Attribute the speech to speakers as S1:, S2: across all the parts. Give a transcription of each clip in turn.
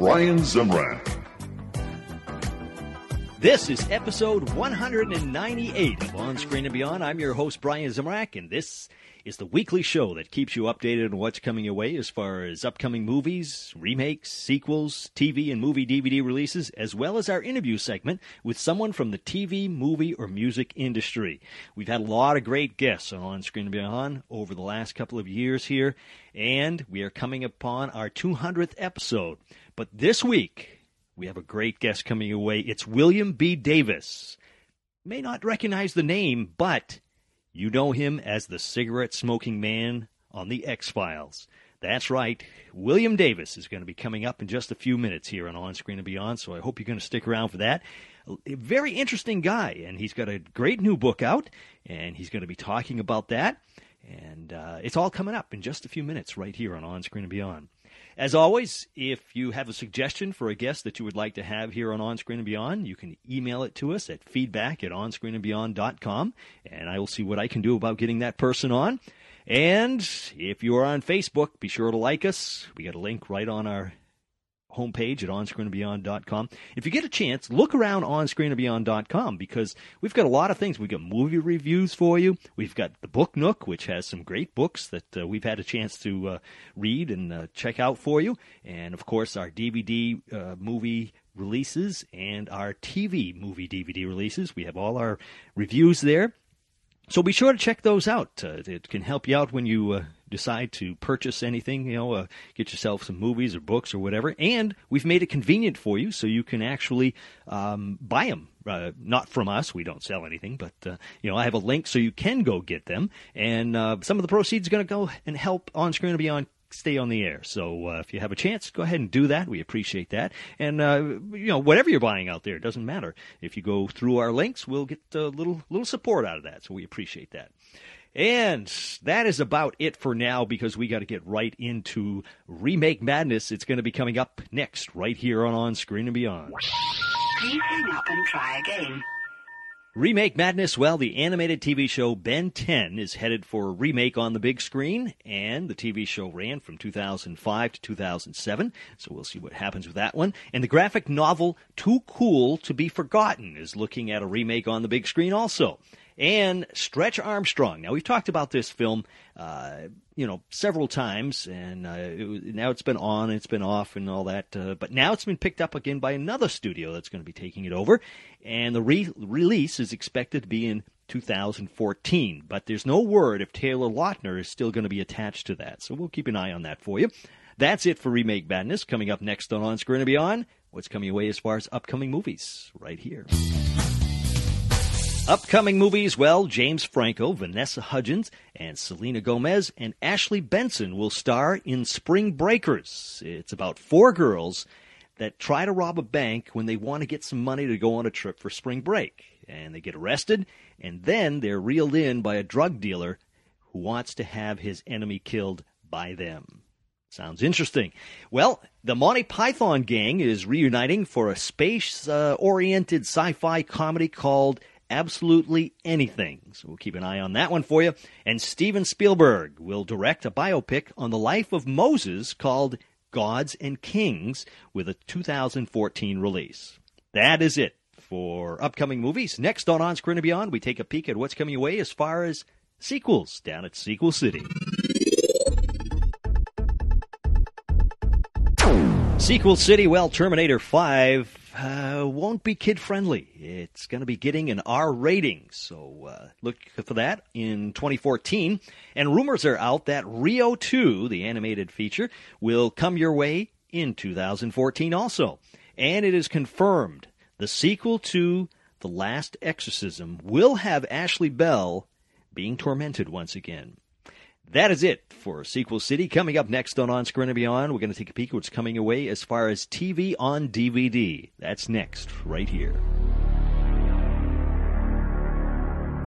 S1: Brian Zemrak.
S2: This is episode 198 of On Screen and Beyond. I'm your host, Brian Zemrak, and this is the weekly show that keeps you updated on what's coming your way as far as upcoming movies, remakes, sequels, TV and movie DVD releases, as well as our interview segment with someone from the TV, movie, or music industry. We've had a lot of great guests on On Screen and Beyond over the last couple of years here, and we are coming upon our 200th episode. But this week, we have a great guest coming your way. It's William B. Davis. May not recognize the name, but you know him as the cigarette smoking man on The X Files. That's right. William Davis is going to be coming up in just a few minutes here on On Screen and Beyond, so I hope you're going to stick around for that. A very interesting guy, and he's got a great new book out, and he's going to be talking about that. And uh, it's all coming up in just a few minutes right here on On Screen and Beyond. As always, if you have a suggestion for a guest that you would like to have here on On Screen and Beyond, you can email it to us at feedback at onscreenandbeyond.com, and I will see what I can do about getting that person on. And if you are on Facebook, be sure to like us. We got a link right on our homepage at onscreenandbeyond.com. If you get a chance, look around onscreenandbeyond.com because we've got a lot of things. We've got movie reviews for you. We've got the Book Nook, which has some great books that uh, we've had a chance to uh, read and uh, check out for you. And of course, our DVD uh, movie releases and our TV movie DVD releases. We have all our reviews there. So be sure to check those out. Uh, it can help you out when you uh, decide to purchase anything, you know, uh, get yourself some movies or books or whatever. And we've made it convenient for you so you can actually um, buy them. Uh, not from us, we don't sell anything, but uh, you know I have a link so you can go get them, and uh, some of the proceeds are going to go and help on screen and beyond stay on the air. So uh, if you have a chance, go ahead and do that. We appreciate that. And uh, you know, whatever you're buying out there, it doesn't matter. If you go through our links, we'll get a little little support out of that. So we appreciate that. And that is about it for now because we got to get right into Remake Madness. It's going to be coming up next, right here on On Screen and Beyond.
S3: Please hang up and try again.
S2: Remake Madness, well, the animated TV show Ben 10 is headed for a remake on the big screen, and the TV show ran from 2005 to 2007, so we'll see what happens with that one. And the graphic novel Too Cool to Be Forgotten is looking at a remake on the big screen also and Stretch Armstrong. Now we've talked about this film, uh, you know, several times, and uh, it, now it's been on, it's been off, and all that. Uh, but now it's been picked up again by another studio that's going to be taking it over, and the re- release is expected to be in 2014. But there's no word if Taylor Lautner is still going to be attached to that, so we'll keep an eye on that for you. That's it for Remake Madness. Coming up next on On Screen and Beyond, what's coming away as far as upcoming movies right here. Upcoming movies, well, James Franco, Vanessa Hudgens, and Selena Gomez and Ashley Benson will star in Spring Breakers. It's about four girls that try to rob a bank when they want to get some money to go on a trip for spring break. And they get arrested, and then they're reeled in by a drug dealer who wants to have his enemy killed by them. Sounds interesting. Well, the Monty Python gang is reuniting for a space uh, oriented sci fi comedy called absolutely anything. So we'll keep an eye on that one for you. And Steven Spielberg will direct a biopic on the life of Moses called Gods and Kings with a 2014 release. That is it for upcoming movies. Next on On Screen and Beyond, we take a peek at what's coming away as far as sequels down at Sequel City. Sequel City, well, Terminator 5 uh, won't be kid friendly. It's going to be getting an R rating, so uh, look for that in 2014. And rumors are out that Rio 2, the animated feature, will come your way in 2014 also. And it is confirmed the sequel to The Last Exorcism will have Ashley Bell being tormented once again. That is it for Sequel City. Coming up next on On Screen and Beyond, we're going to take a peek at what's coming away as far as TV on DVD. That's next, right here.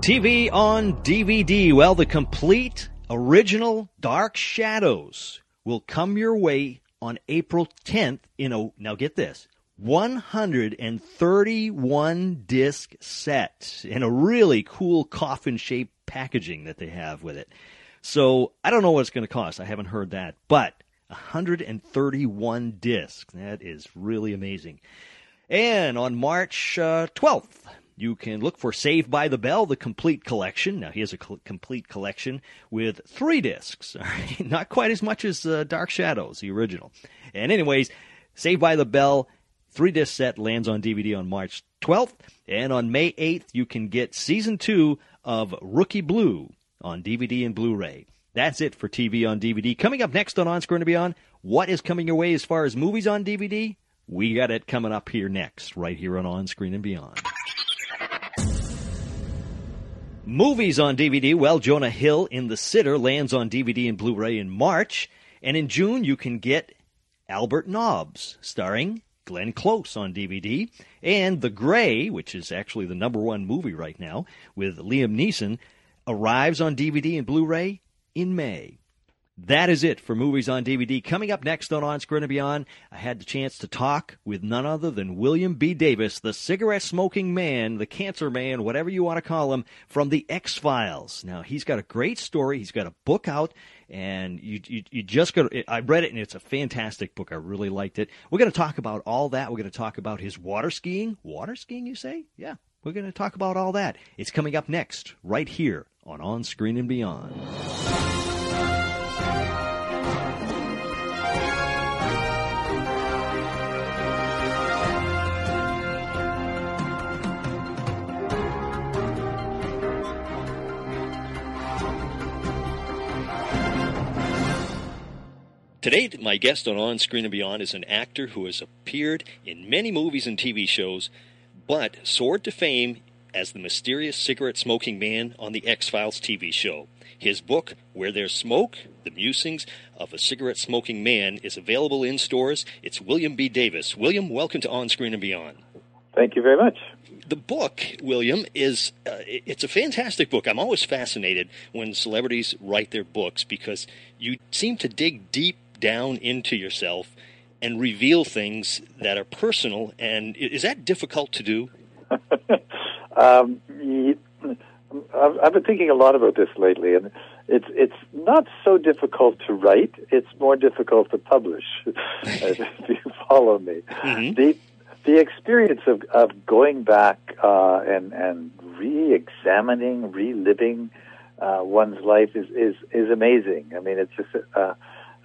S2: TV on DVD. Well, the complete original Dark Shadows will come your way on April 10th in a, now get this, 131 disc set in a really cool coffin shaped packaging that they have with it. So I don't know what it's going to cost. I haven't heard that, but 131 discs. That is really amazing. And on March uh, 12th, you can look for Saved by the Bell, the complete collection. Now, here's a cl- complete collection with three discs. Not quite as much as uh, Dark Shadows, the original. And, anyways, Saved by the Bell, three disc set lands on DVD on March 12th. And on May 8th, you can get season two of Rookie Blue on DVD and Blu ray. That's it for TV on DVD. Coming up next on On Screen and Beyond, what is coming your way as far as movies on DVD? We got it coming up here next, right here on On Screen and Beyond. Movies on DVD. Well, Jonah Hill in The Sitter lands on DVD and Blu ray in March. And in June, you can get Albert Nobbs, starring Glenn Close on DVD. And The Grey, which is actually the number one movie right now, with Liam Neeson, arrives on DVD and Blu ray in May. That is it for movies on DVD. Coming up next on On Screen and Beyond, I had the chance to talk with none other than William B. Davis, the cigarette smoking man, the cancer man, whatever you want to call him, from the X Files. Now, he's got a great story. He's got a book out, and you, you, you just got to, I read it, and it's a fantastic book. I really liked it. We're going to talk about all that. We're going to talk about his water skiing. Water skiing, you say? Yeah. We're going to talk about all that. It's coming up next, right here on On Screen and Beyond. Today, my guest on On Screen and Beyond is an actor who has appeared in many movies and TV shows, but soared to fame as the mysterious cigarette smoking man on the X Files TV show. His book, Where There's Smoke The Musings of a Cigarette Smoking Man, is available in stores. It's William B. Davis. William, welcome to On Screen and Beyond.
S4: Thank you very much.
S2: The book, William, is uh, it's a fantastic book. I'm always fascinated when celebrities write their books because you seem to dig deep down into yourself and reveal things that are personal. And is that difficult to do?
S4: um, I've, I've been thinking a lot about this lately, and it's it's not so difficult to write. It's more difficult to publish. if you follow me,
S2: Mhm.
S4: the the experience of of going back uh, and and re-examining, reliving uh, one's life is is is amazing. I mean, it's just. Uh,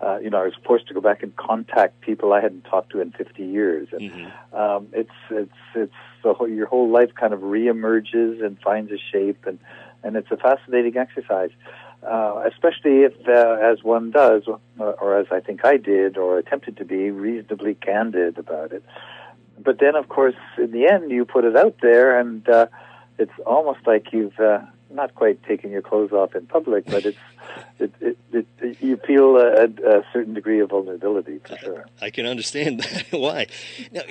S4: uh, you know, I was forced to go back and contact people I hadn't talked to in 50 years, and
S2: Mhm.
S4: um, it's it's it's the whole, your whole life kind of reemerges and finds a shape, and and it's a fascinating exercise, uh, especially if, uh, as one does, or, or as I think I did, or attempted to be reasonably candid about it. But then, of course, in the end, you put it out there, and uh, it's almost like you've uh, not quite taking your clothes off in public, but it's it, it, it, you feel a, a certain degree of vulnerability for sure.
S2: I can understand why. Now,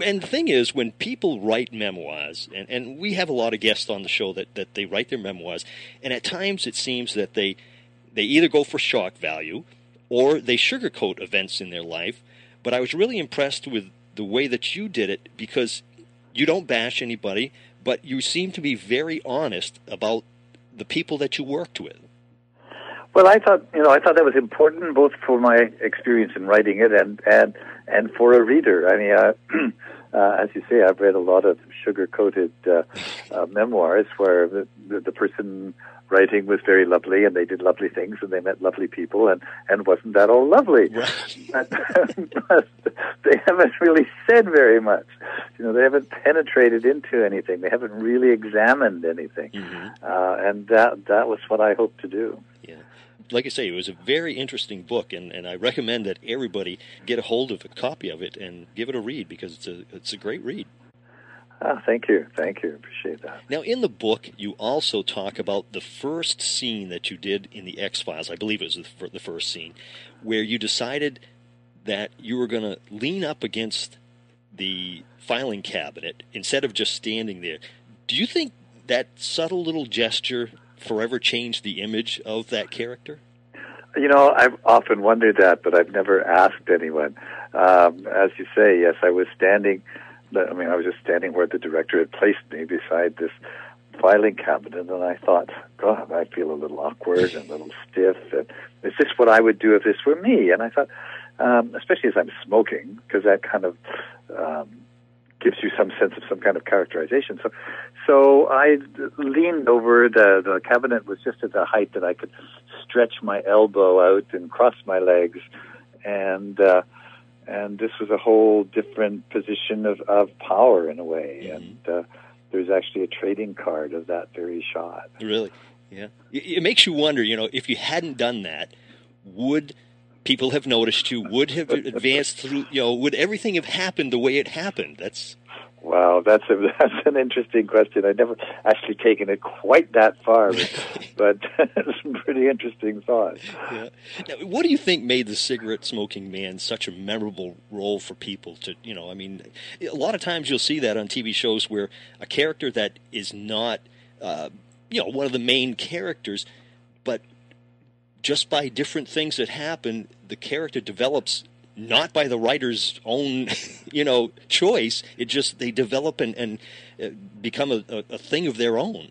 S2: and the thing is, when people write memoirs, and, and we have a lot of guests on the show that, that they write their memoirs, and at times it seems that they they either go for shock value or they sugarcoat events in their life. But I was really impressed with the way that you did it because you don't bash anybody, but you seem to be very honest about the people that you worked with.
S4: Well, I thought you know I thought that was important both for my experience in writing it and and and for a reader. I mean, uh, uh, as you say, I've read a lot of sugar-coated uh, uh, memoirs where the, the, the person writing was very lovely and they did lovely things and they met lovely people and and wasn't that all lovely but, but they haven't really said very much you know they haven't penetrated into anything they haven't really examined anything
S2: Mm-hmm.
S4: uh, and that that was what I hoped to do
S2: Yeah. Like I say, it was a very interesting book, and, and I recommend that everybody get a hold of a copy of it and give it a read because it's a it's a great read.
S4: Ah, thank you thank you appreciate that
S2: Now, in the book, you also talk about the first scene that you did in the X Files. I believe it was the, the first scene where you decided that you were going to lean up against the filing cabinet instead of just standing there. Do you think that subtle little gesture forever changed the image of that character?
S4: You know, I've often wondered that, but I've never asked anyone. Um, as you say, yes, I was standing. I mean, I was just standing where the director had placed me beside this filing cabinet, and I thought, God, I feel a little awkward and a little stiff. And is this what I would do if this were me? And I thought, um, especially as I'm smoking, because that kind of um, gives you some sense of some kind of characterization. So, so I leaned over. The the cabinet was just at the height that I could stretch my elbow out and cross my legs, and uh, and this was a whole different position of of power in a way.
S2: Mhm.
S4: And uh, there's actually a trading card of that very shot.
S2: Really? Yeah. It, it makes you wonder, you know, if you hadn't done that, would people have noticed you? Would have advanced through, you know, would everything have happened the way it happened? That's
S4: Wow, that's a that's an interesting question. I've never actually taken it quite that far, but, but it's a pretty interesting thought.
S2: yeah. Now, what do you think made the cigarette smoking man such a memorable role for people to, you know, I mean, a lot of times you'll see that on TV shows where a character that is not, uh, you know, one of the main characters, but just by different things that happen, the character develops not by the writer's own, you know, choice. It just they develop and, and uh, become a, a, a thing of their own.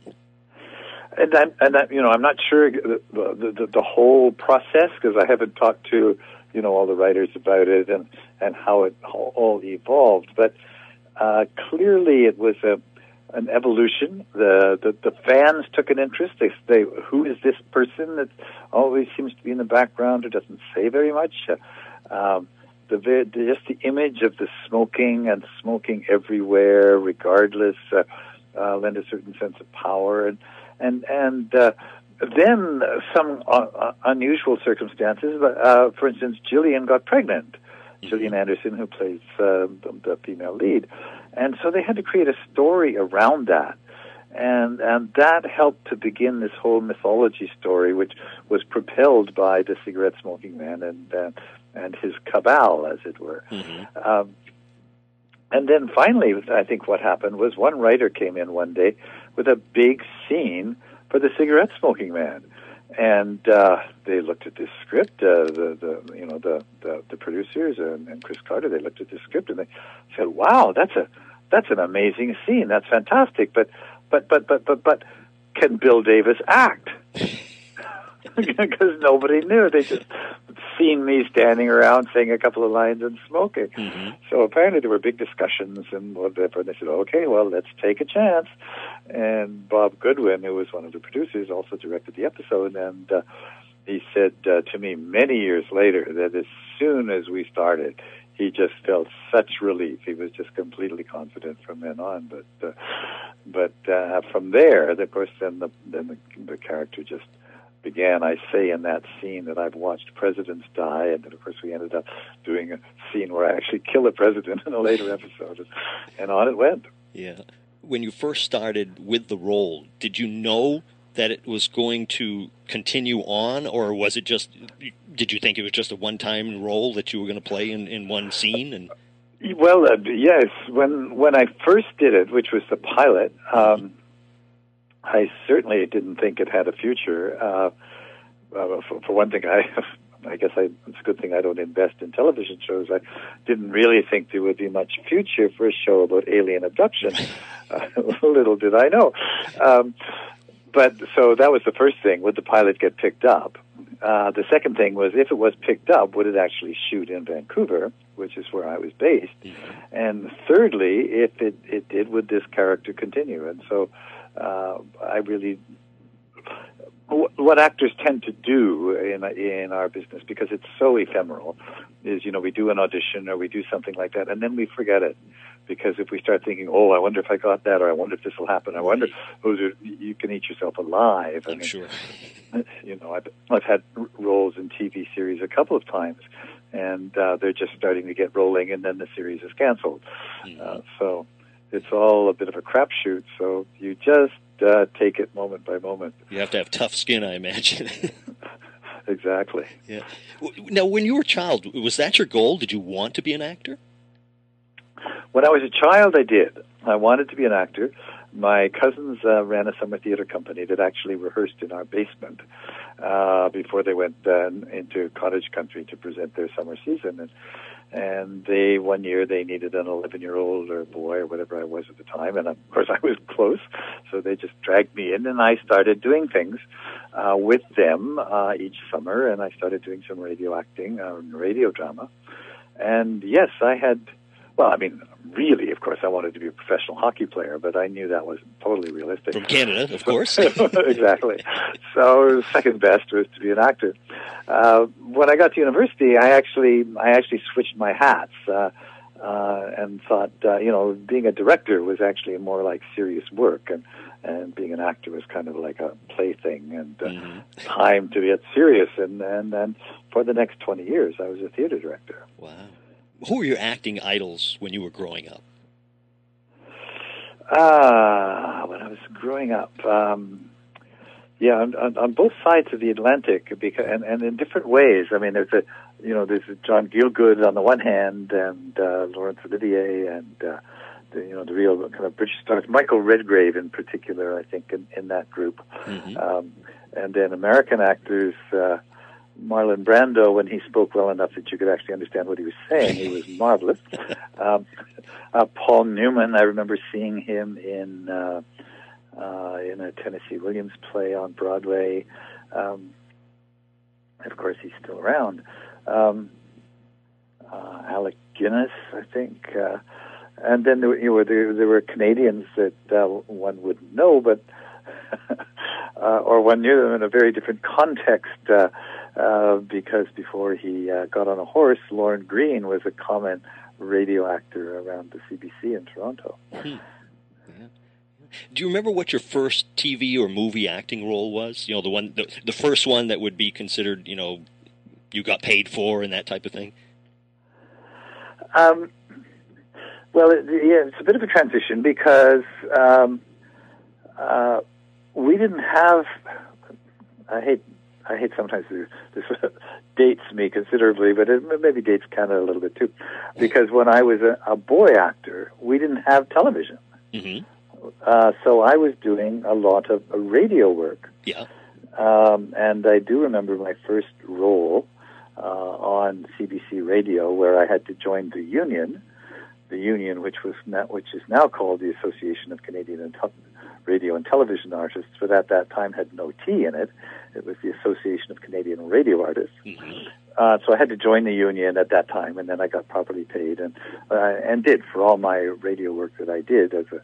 S4: And I'm, and you know, I'm not sure the the, the, whole process because I haven't talked to you know all the writers about it and and how it all, all evolved. But uh, clearly, it was a an evolution. The, the the fans took an interest. They they who is this person that always seems to be in the background who doesn't say very much. Uh, um, the, the just the image of the smoking and smoking everywhere, regardless, uh, uh, lend a certain sense of power and and and uh, then some uh, uh, unusual circumstances. Uh, for instance, Gillian got pregnant. Gillian Anderson, who plays uh, the, the female lead, and so they had to create a story around that, and and that helped to begin this whole mythology story, which was propelled by the cigarette smoking man and uh, and his cabal, as it were.
S2: Mm-hmm.
S4: Um, and then finally, I think what happened was one writer came in one day with a big scene for the cigarette smoking man, and uh, they looked at this script. Uh, the the you know the the, the producers and, and Chris Carter they looked at this script and they said, "Wow, that's a that's an amazing scene. That's fantastic." But but but but but but can Bill Davis act? Because nobody knew. They just seen me standing around saying a couple of lines and smoking.
S2: Mm-hmm.
S4: So apparently there were big discussions and whatever. And they said, okay, well, let's take a chance. And Bob Goodwin, who was one of the producers, also directed the episode. And uh, he said uh, to me many years later that as soon as we started, he just felt such relief. He was just completely confident from then on. But uh, but uh, from there, of course, then the then the, the character just began. I say in that scene that I've watched presidents die, and then of course we ended up doing a scene where I actually kill a president in a later episode, and on it went.
S2: Yeah. When you first started with the role, did you know that it was going to continue on, or was it just? Did you think it was just a one-time role that you were going to play in, in one scene? And
S4: Well, uh, yes. When when I first did it, which was the pilot, um, I certainly didn't think it had a future. Uh, uh, for, for one thing, I I guess I, it's a good thing I don't invest in television shows. I didn't really think there would be much future for a show about alien abduction. Uh, little did I know. Um, but so that was the first thing. Would the pilot get picked up? uh, the second thing was if it was picked up, would it actually shoot in Vancouver, which is where I was based? And thirdly, if it, it did, would this character continue? And so uh, I really what actors tend to do in in our business because it's so ephemeral is you know we do an audition or we do something like that and then we forget it. Because if we start thinking oh I wonder if I got that or I wonder if this will happen I wonder those are you can eat yourself alive. I
S2: I'm
S4: mean,
S2: sure.
S4: you know I've I've had roles in TV series a couple of times and uh, they're just starting to get rolling and then the series is canceled. Uh, so it's all a bit of a crapshoot so you just uh, take it moment by moment
S2: You have to have tough skin, I imagine.
S4: exactly
S2: yeah. Now, when you were a child, was that your goal? Did you want to be an actor?
S4: When I was a child, I did. I wanted to be an actor. My cousins uh, ran a summer theater company that actually rehearsed in our basement uh, before they went uh, into cottage country to present their summer season. And, and they one year they needed an 11 year old or boy or whatever I was at the time, and of course I was close, so they just dragged me in, and I started doing things uh, with them uh, each summer, and I started doing some radio acting, uh, radio drama, and yes, I had well, I mean, really, of course, I wanted to be a professional hockey player, but I knew that wasn't totally realistic.
S2: From Canada, of course.
S4: exactly. So second best was to be an actor. Uh, when I got to university, I actually I actually switched my hats uh, uh, and thought uh, you know being a director was actually more like serious work and. And being an actor was kind of like a plaything and uh,
S2: Mhm.
S4: time to get serious. And, and and for the next twenty years, I was a theater director.
S2: Wow. Who were your acting idols when you were growing up?
S4: Ah, when I was growing up, um, yeah, on, on, on both sides of the Atlantic, because and, and in different ways. I mean, there's a, you know, there's John Gielgud on the one hand, and uh, Laurence Olivier, and uh, the, you know, the real kind of British stars. Michael Redgrave, in particular, I think, in, in that group,
S2: Mhm.
S4: um, and then American actors. Uh, Marlon Brando, when he spoke well enough that you could actually understand what he was saying, he was marvelous. Um, uh, Paul Newman, I remember seeing him in uh, uh, in a Tennessee Williams play on Broadway. Um, of course, he's still around. Um, uh, Alec Guinness, I think, uh, and then there, were- you know, there, there were Canadians that uh, one wouldn't know, but uh, or one knew them in a very different context. Uh, uh, because before he uh, got on a horse, Lorne Greene was a common radio actor around the CBC in Toronto.
S2: Do you remember what your first TV or movie acting role was? You know, the one, the, the first one that would be considered, you know, you got paid for and that type of thing.
S4: Um, well, it, yeah, it's a bit of a transition because um, uh, we didn't have. I hate. I hate sometimes this, dates me considerably, but it maybe dates Canada a little bit too, because when I was a, a boy actor, we didn't have television,
S2: hmm
S4: uh, so I was doing a lot of uh, radio work.
S2: Yeah.
S4: Um, and I do remember my first role uh, on CBC Radio, where I had to join the union, the union which was now, which is now called the Association of Canadian and and Television Artists, but at that time had no T in it. It was the Association of Canadian Radio Artists.
S2: hmm
S4: Uh, so I had to join the union at that time, and then I got properly paid, and uh, and did for all my radio work that I did as a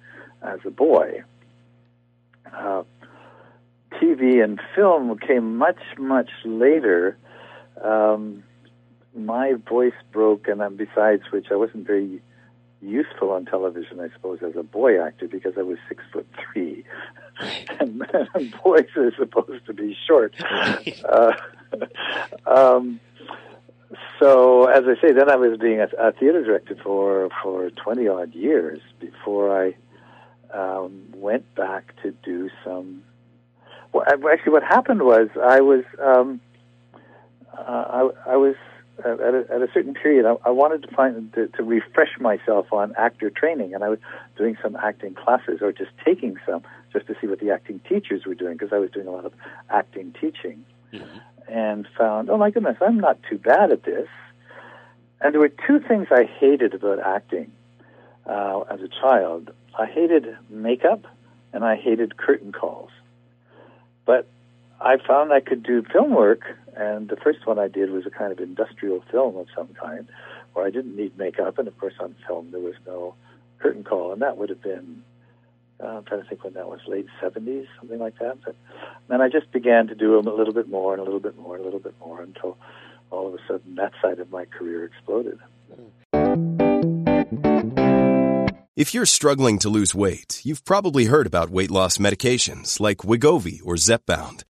S4: as a boy. Uh, TV and film came much much later. Um, my voice broke, and um, besides which, I wasn't very useful on television, I suppose, as a boy actor because I was six foot three, and, boys are supposed to be short. Uh, um, so, as I say, then I was being a, a theater director for for twenty odd years before I um, went back to do some. Well, actually, what happened was I was um, uh, I, I was at a, at a certain period. I, I wanted to find to, to refresh myself on actor training, and I was doing some acting classes or just taking some just to see what the acting teachers were doing because I was doing a lot of acting teaching and found, oh my goodness, I'm not too bad at this. And there were two things I hated about acting uh, as a child. I hated makeup and I hated curtain calls. But I found I could do film work, and the first one I did was a kind of industrial film of some kind, where I didn't need makeup, and of course on film there was no curtain call, and that would have been uh, I'm trying to think when that was, late 70s, something like that. But then I just began to do them a little bit more and a little bit more and a little bit more until all of a sudden that side of my career exploded.
S5: If you're struggling to lose weight, you've probably heard about weight loss medications like Wegovy or Zepbound,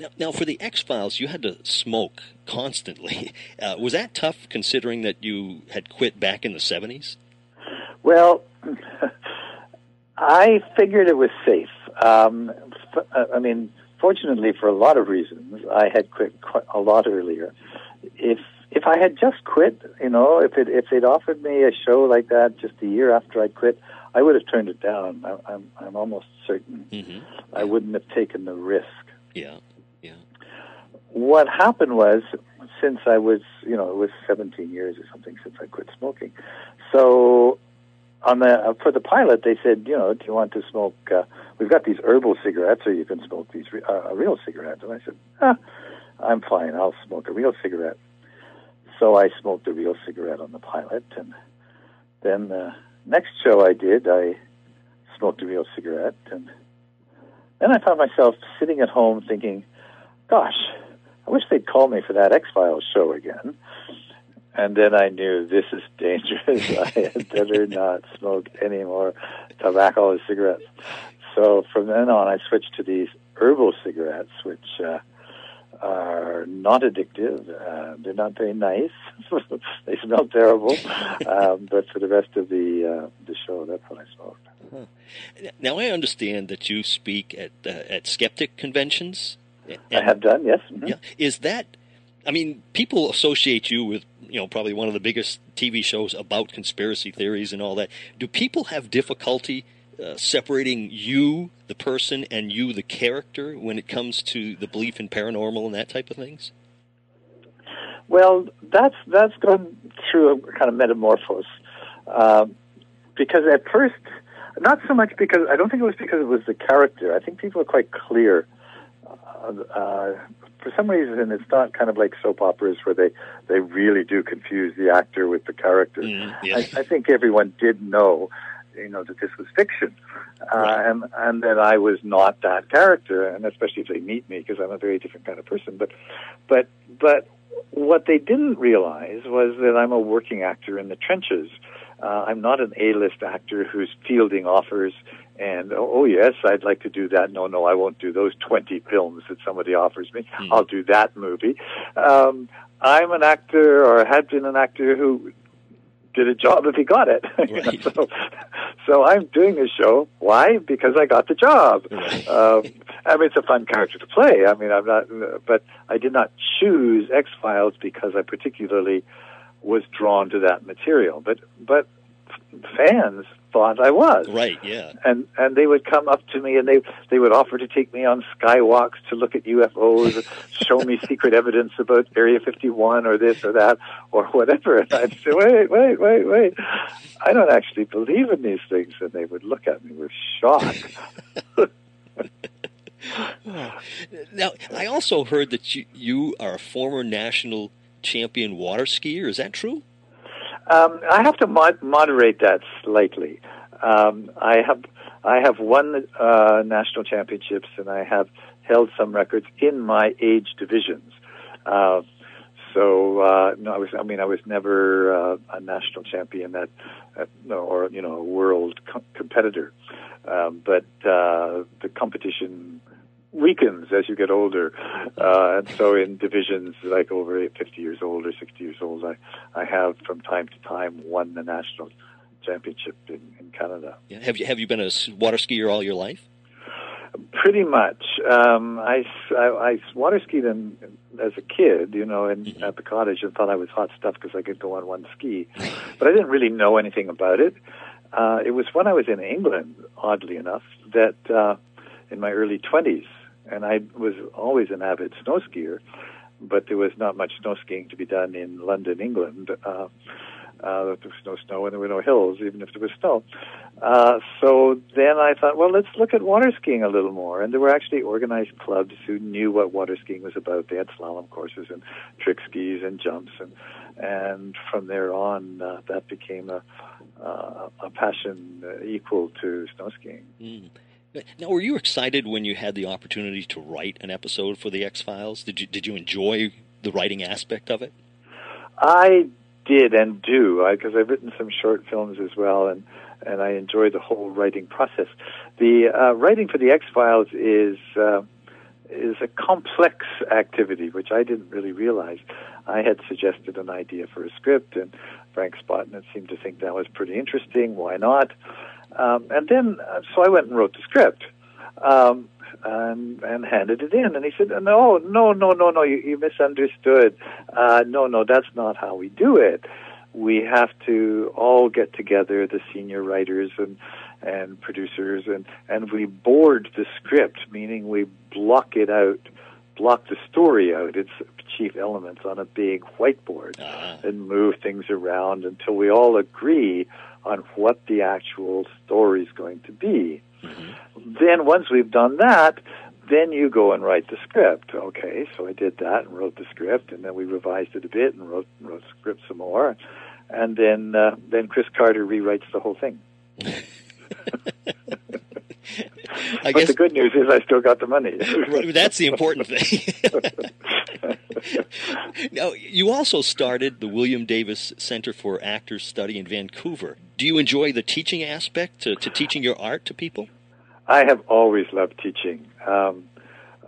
S2: Now, now for the X Files, you had to smoke constantly. Uh, was that tough considering that you had quit back in the 70s?
S4: Well, I figured it was safe. Um, uh, I mean, fortunately, for a lot of reasons, I had quit quite a lot earlier. If if I had just quit, you know, if it if they'd offered me a show like that just a year after I quit, I would have turned it down. I, I'm I'm almost certain
S2: mm-hmm.
S4: I wouldn't have taken the risk.
S2: Yeah.
S4: What happened was, since I was, you know, it was 17 years or something since I quit smoking, so on the uh, for the pilot they said, you know, do you want to smoke? Uh, we've got these herbal cigarettes, or you can smoke these uh, a real cigarette. And I said, ah, I'm fine. I'll smoke a real cigarette. So I smoked a real cigarette on the pilot, and then the next show I did, I smoked a real cigarette, and then I found myself sitting at home thinking, "Gosh, I wish they'd call me for that X Files show again." And then I knew this is dangerous. I had better not smoke any more tobacco or cigarettes. So from then on, I switched to these herbal cigarettes, which uh, are not addictive. Uh, they're not very nice. they smell terrible. um, but for the rest of the uh, the show, that's what I smoked.
S2: Huh. Now I understand that you speak at uh, at skeptic conventions.
S4: I have done, yes. Mm-hmm.
S2: Yeah, is that? I mean, people associate you with you know probably one of the biggest TV shows about conspiracy theories and all that. Do people have difficulty uh, separating you, the person, and you, the character, when it comes to the belief in paranormal and that type of things?
S4: Well, that's that's gone through a kind of metamorphosis. Uh, because at first, not so much because I don't think it was because it was the character. I think people are quite clear. Uh, for some reason, it's not kind of like soap operas where they they really do confuse the actor with the character.
S2: Mm, yeah.
S4: I, I think everyone did know you know that this was fiction, uh,
S2: Right.
S4: and and that I was not that character, and especially if they meet me because I'm a very different kind of person. But but but what they didn't realize was that I'm a working actor in the trenches. Uh, I'm not an A-list actor who's fielding offers and oh, yes, I'd like to do that. No, no, I won't do those 20 films that somebody offers me.
S2: Hmm.
S4: I'll do that movie. Um, I'm an actor or had been an actor who did a job if he got it.
S2: Right.
S4: so, so I'm doing this show. Why? Because I got the job.
S2: Right.
S4: Um, I mean, it's a fun character to play. I mean, I'm not, but I did not choose X Files because I particularly was drawn to that material. But but fans thought I was
S2: Right, yeah.
S4: and and they would come up to me and they they would offer to take me on skywalks to look at UFOs, show me secret evidence about Area 51 or this or that or whatever. And I'd say, wait, wait, wait, wait, I don't actually believe in these things. And they would look at me with shock.
S2: Now, I also heard that you, you are a former national champion water skier. Is that true?
S4: Um, I have to mod- moderate that slightly. Um, I have I have won uh, national championships and I have held some records in my age divisions. Uh, so uh, no, I was I mean I was never uh, a national champion at, at or you know a world co- competitor. Um, but uh, the competition weakens as you get older, uh, and so in divisions like over 50 years old or 60 years old, I I have from time to time won the national championship in, in Canada.
S2: Yeah. Have you have you been a water skier all your life?
S4: Pretty much. Um, I, I, I water skied in, as a kid, you know, in,
S2: Mhm.
S4: at the cottage and thought I was hot stuff because I could go on one ski. But I didn't really know anything about it. Uh, it was when I was in England, oddly enough, that uh, in my early 20s, and I was always an avid snow skier, but there was not much snow skiing to be done in London, England. Uh, uh, there was no snow and there were no hills, even if there was snow. Uh, so then I thought, well, let's look at water skiing a little more. And there were actually organized clubs who knew what water skiing was about. They had slalom courses and trick skis and jumps, and and from there on, uh, that became a uh, a passion equal to snow skiing.
S2: Mm. Now, were you excited when you had the opportunity to write an episode for the X Files? Did you did you enjoy the writing aspect of it?
S4: I did and do because I've written some short films as well, and and I enjoy the whole writing process. The uh, writing for the X Files is uh, is a complex activity, which I didn't really realize. I had suggested an idea for a script, and Frank Spotnitz seemed to think that was pretty interesting. Why not? Um, and then, uh, so I went and wrote the script. Um, and, and handed it in. And he said, "No, no, no, no, no. You, you misunderstood. Uh, no, no, that's not how we do it. We have to all get together, the senior writers and and producers, and and we board the script, meaning we block it out, block the story out, its chief elements on a big whiteboard,
S2: Ah.
S4: and move things around until we all agree on what the actual story is going to be." then once we've done that, then you go and write the script. Okay, so I did that and wrote the script, and then we revised it a bit and wrote wrote the script some more, and then uh, then Chris Carter rewrites the whole thing.
S2: I
S4: But
S2: guess
S4: the good news is I still got the money.
S2: That's the important thing. now, you also started the William Davis Center for Actors Study in Vancouver. Do you enjoy the teaching aspect to, to teaching your art to people?
S4: I have always loved teaching. Um,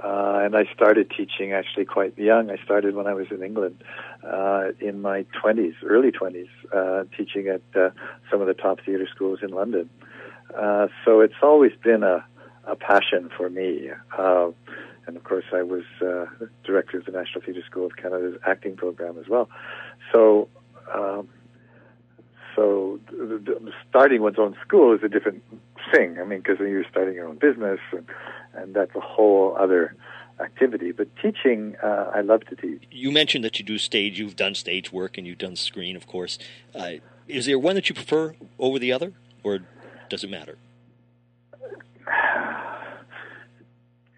S4: uh, and I started teaching actually quite young. I started when I was in England uh, in my 20s, early 20s, uh, teaching at uh, some of the top theater schools in London. Uh, so it's always been a, a passion for me. And of course, I was uh, director of the National Theatre School of Canada's acting program as well. So, um, so starting one's own school is a different thing. I mean, because you're starting your own business, and, and that's a whole other activity. But teaching, uh, I love to teach.
S2: You mentioned that you do stage. You've done stage work and you've done screen, of course. Uh, is there one that you prefer over the other, or does it matter?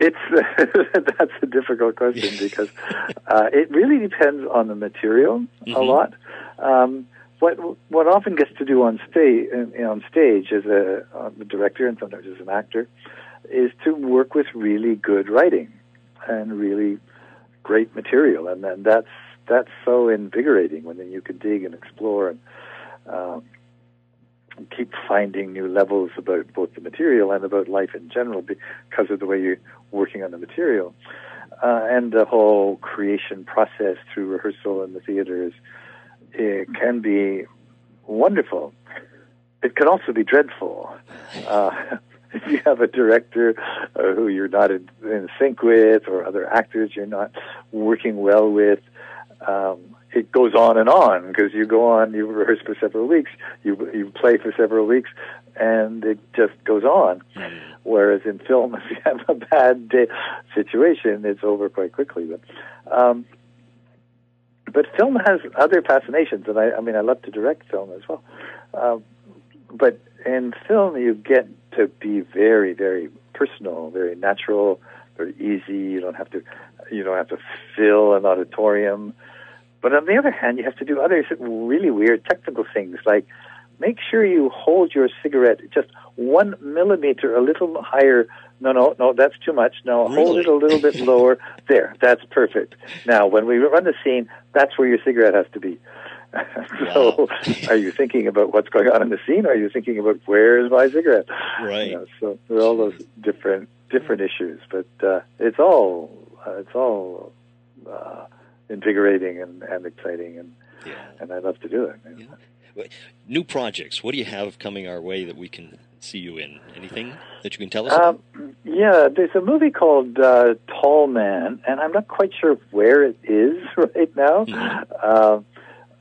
S4: It's that's a difficult question because uh, it really depends on the material a
S2: Mhm.
S4: lot. Um, what what often gets to do on stage on stage as a, a director and sometimes as an actor is to work with really good writing and really great material, and then that's that's so invigorating when you can dig and explore and um, keep finding new levels about both the material and about life in general because of the way you're working on the material. Uh, and the whole creation process through rehearsal in the theater is, it can be wonderful. It can also be dreadful. Uh, if you have a director uh, who you're not in, in sync with or other actors you're not working well with, um, it goes on and on because you go on, you rehearse for several weeks, you you play for several weeks, and it just goes on. Whereas in film, if you have a bad day, situation, it's over quite quickly. But um, but film has other fascinations, and I, I mean, I love to direct film as well. Um, but in film, you get to be very, very personal, very natural, very easy. You don't have to, you don't have to fill an auditorium. But on the other hand, you have to do other really weird technical things, like make sure you hold your cigarette just one millimeter, a little higher. No, no, no, that's too much. No, hold it a little bit lower. There, that's perfect. Now, when we run the scene, that's where your cigarette has to be. so, are you thinking about what's going on in the scene? Or are you thinking about where's my cigarette?
S2: Right.
S4: You know, so there are all those different different issues, but uh, it's all uh, it's all uh, invigorating and, and exciting, and
S2: Yeah.
S4: and I love to do it.
S2: Yeah. New projects. What do you have coming our way that we can see you in? Anything that you can tell us? about?
S4: Um, yeah, there's a movie called uh, Tall Man, and I'm not quite sure where it is right now.
S2: Mhm.
S4: Uh,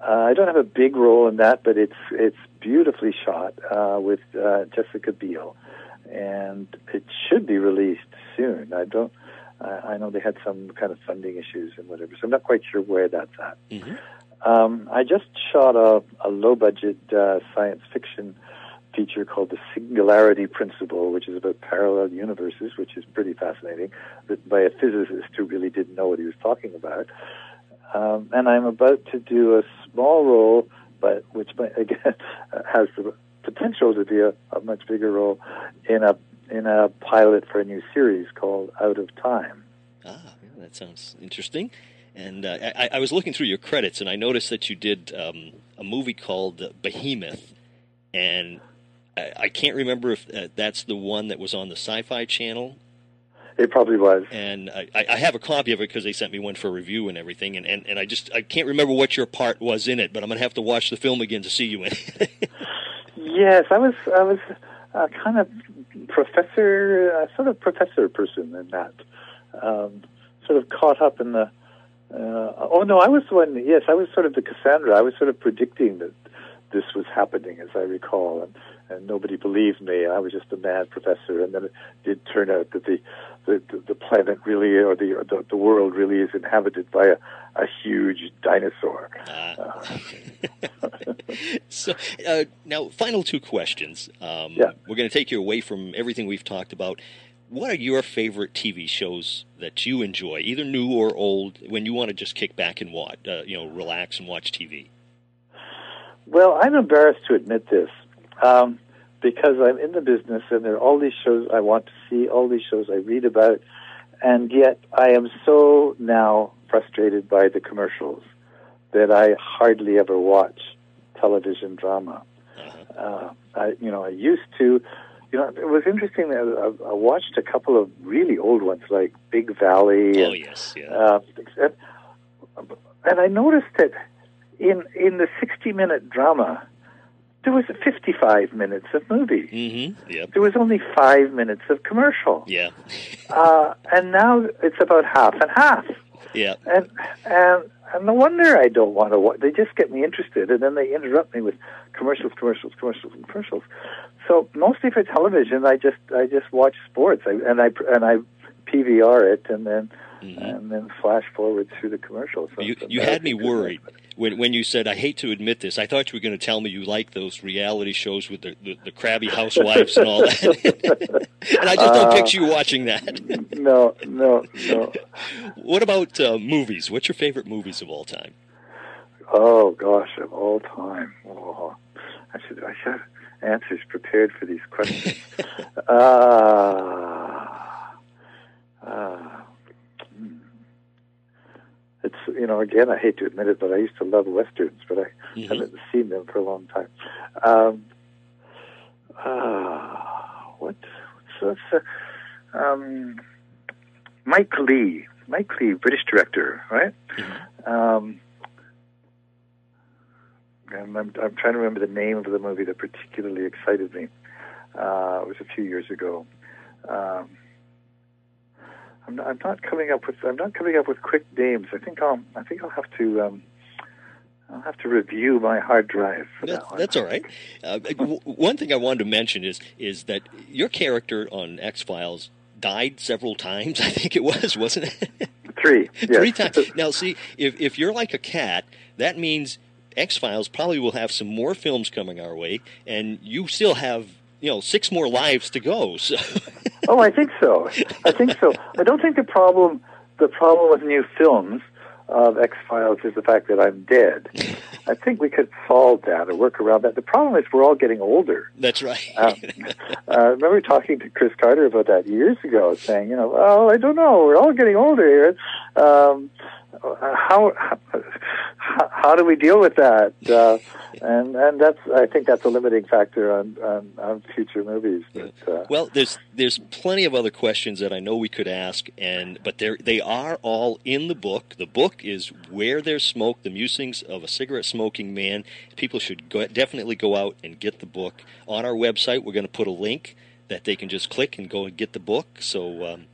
S4: uh, I don't have a big role in that, but it's it's beautifully shot uh, with uh, Jessica Biel, and it should be released soon. I don't. I I know they had some kind of funding issues and whatever, so I'm not quite sure where that's at.
S2: Mhm.
S4: Um, I just shot a, a low budget uh, science fiction feature called The Singularity Principle, which is about parallel universes, which is pretty fascinating, written by a physicist who really didn't know what he was talking about. Um, and I'm about to do a small role, but which might, again has the potential to be a, a much bigger role in a in a pilot for a new series called Out of Time.
S2: Ah, yeah, that sounds interesting. And uh, I, I was looking through your credits, and I noticed that you did um, a movie called Behemoth, and I, I can't remember if uh, that's the one that was on the Sci-Fi Channel.
S4: It probably was.
S2: And I, I have a copy of it because they sent me one for review and everything. And, and, and I just I can't remember what your part was in it, but I'm gonna have to watch the film again to see you in it.
S4: Yes, I was I was a kind of professor, a sort of professor person in that. Um, sort of caught up in the. Uh, oh no, I was the one. Yes, I was sort of the Cassandra. I was sort of predicting that this was happening, as I recall, and, and nobody believed me. I was just a mad professor, and then it did turn out that the the, the, planet really, or the, or the the world really, is inhabited by a, a huge dinosaur.
S2: Ah. so uh, now, final two questions. Um,
S4: Yeah.
S2: We're going to take you away from everything we've talked about. What are your favorite TV shows that you enjoy, either new or old, when you want to just kick back and watch, uh, you know, relax and watch TV?
S4: Well, I'm embarrassed to admit this um, because I'm in the business and there are all these shows I want to see, all these shows I read about, and yet I am so now frustrated by the commercials that I hardly ever watch television drama.
S2: Uh-huh.
S4: Uh, I, you know, I used to. You know, it was interesting that I, I watched a couple of really old ones like Big Valley.
S2: Oh
S4: and,
S2: yes, yeah.
S4: uh, and, and I noticed that in in the sixty minute drama, there was fifty five minutes of movie.
S2: mm-hmm. Yep.
S4: There was only five minutes of commercial,
S2: Yeah.
S4: uh, and now it's about half and half.
S2: Yeah.
S4: And and and no wonder I don't want to watch. They just get me interested, and then they interrupt me with commercials, commercials, commercials, commercials. So mostly for television, I just I just watch sports, I, and I and I PVR it, and then
S2: Mhm.
S4: and then flash forward through the commercials. So
S2: You, you had me worried when when you said I hate to admit this. I thought you were going to tell me you like those reality shows with the, the, the crabby housewives and all that. and I just don't
S4: Uh,
S2: picture you watching that.
S4: No, no, no.
S2: What about uh, movies? What's your favorite movies of all time?
S4: Oh gosh, of all time. Oh, I should I should answers prepared for these questions. Ah, ah. hmm. It's you know again I hate to admit it, but I used to love westerns, but I
S2: Mhm.
S4: haven't seen them for a long time. Um, ah, what? What's, what's uh, um, Mike Leigh, Mike Leigh, British director, right? Um, and I'm, I'm trying to remember the name of the movie that particularly excited me. Uh, it was a few years ago. Um, I'm not, I'm not coming up with I'm not coming up with quick names. I think I'll I think I'll have to um, I'll have to review my hard drive.
S2: That,
S4: that
S2: that's all right. Uh, one thing I wanted to mention is is that your character on X Files died several times. I think it was, wasn't it?
S4: Three. Yes.
S2: Three times. Now, see, if if you're like a cat, that means X Files probably will have some more films coming our way, and you still have you know six more lives to go. So,
S4: Oh, I think so. I think so. I don't think the problem the problem with new films of X Files is the fact that I'm dead. I think we could solve that or work around that. The problem is we're all getting older.
S2: that's right.
S4: Uh, uh, I remember talking to Chris Carter about that years ago, saying, you know, well, I don't know, we're all getting older here. Um, how, how how do we deal with that? Uh, and and that's I think that's a limiting factor on on, on future movies. But, uh,
S6: well, there's there's plenty of other questions that I know we could ask, and but they they are all in the book. The book is Where There's Smoke: The Musings of a Cigarette Smoking Man. People should go, definitely go out and get the book on our website. We're going to put a link that they can just click and go and get the book. So. Um,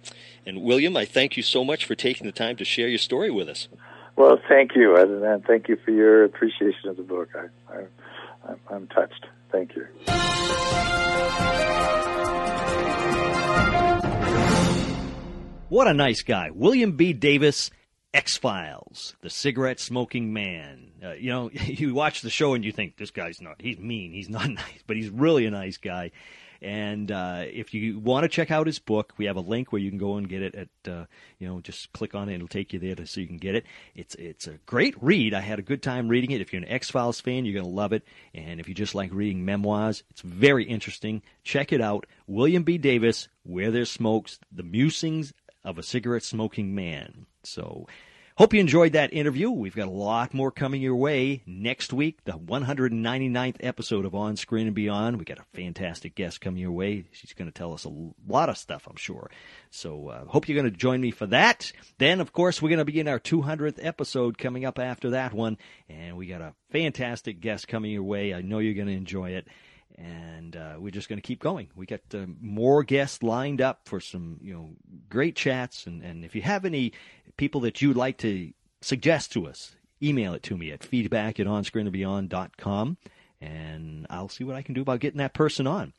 S6: and William, I thank you so much for taking the time to share your story with us.
S4: Well, thank you, and thank you for your appreciation of the book. I, I, I'm touched. Thank you.
S2: What a nice guy. William B. Davis, X Files, the cigarette smoking man. Uh, you know, you watch the show and you think, this guy's not, he's mean, he's not nice, but he's really a nice guy. And uh, if you want to check out his book, we have a link where you can go and get it at, uh, you know, just click on it. It'll take you there to, so you can get it. It's it's a great read. I had a good time reading it. If you're an X Files fan, you're going to love it. And if you just like reading memoirs, it's very interesting. Check it out. William B. Davis, Where There's Smokes, The Musings of a Cigarette Smoking Man. So Hope you enjoyed that interview. We've got a lot more coming your way next week, the 199th episode of On Screen and Beyond. We got a fantastic guest coming your way. She's going to tell us a lot of stuff, I'm sure. So uh, hope you're going to join me for that. Then, of course, we're going to begin our 200th episode coming up after that one, and we got a fantastic guest coming your way. I know you're going to enjoy it and uh, we're just going to keep going. We got uh, more guests lined up for some, you know, great chats. And, and if you have any people that you'd like to suggest to us, email it to me at feedback at onscreenandbeyond.com, and I'll see what I can do about getting that person on.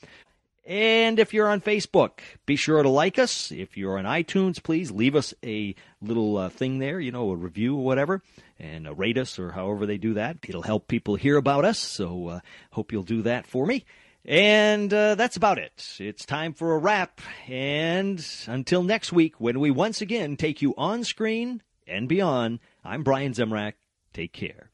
S2: And if you're on Facebook, be sure to like us. If you're on iTunes, please leave us a little uh, thing there, you know, a review or whatever, and uh, rate us or however they do that. It'll help people hear about us, so uh, hope you'll do that for me. And uh, that's about it. It's time for a wrap. And until next week, when we once again take you on screen and beyond, I'm Brian Zemrak. Take care.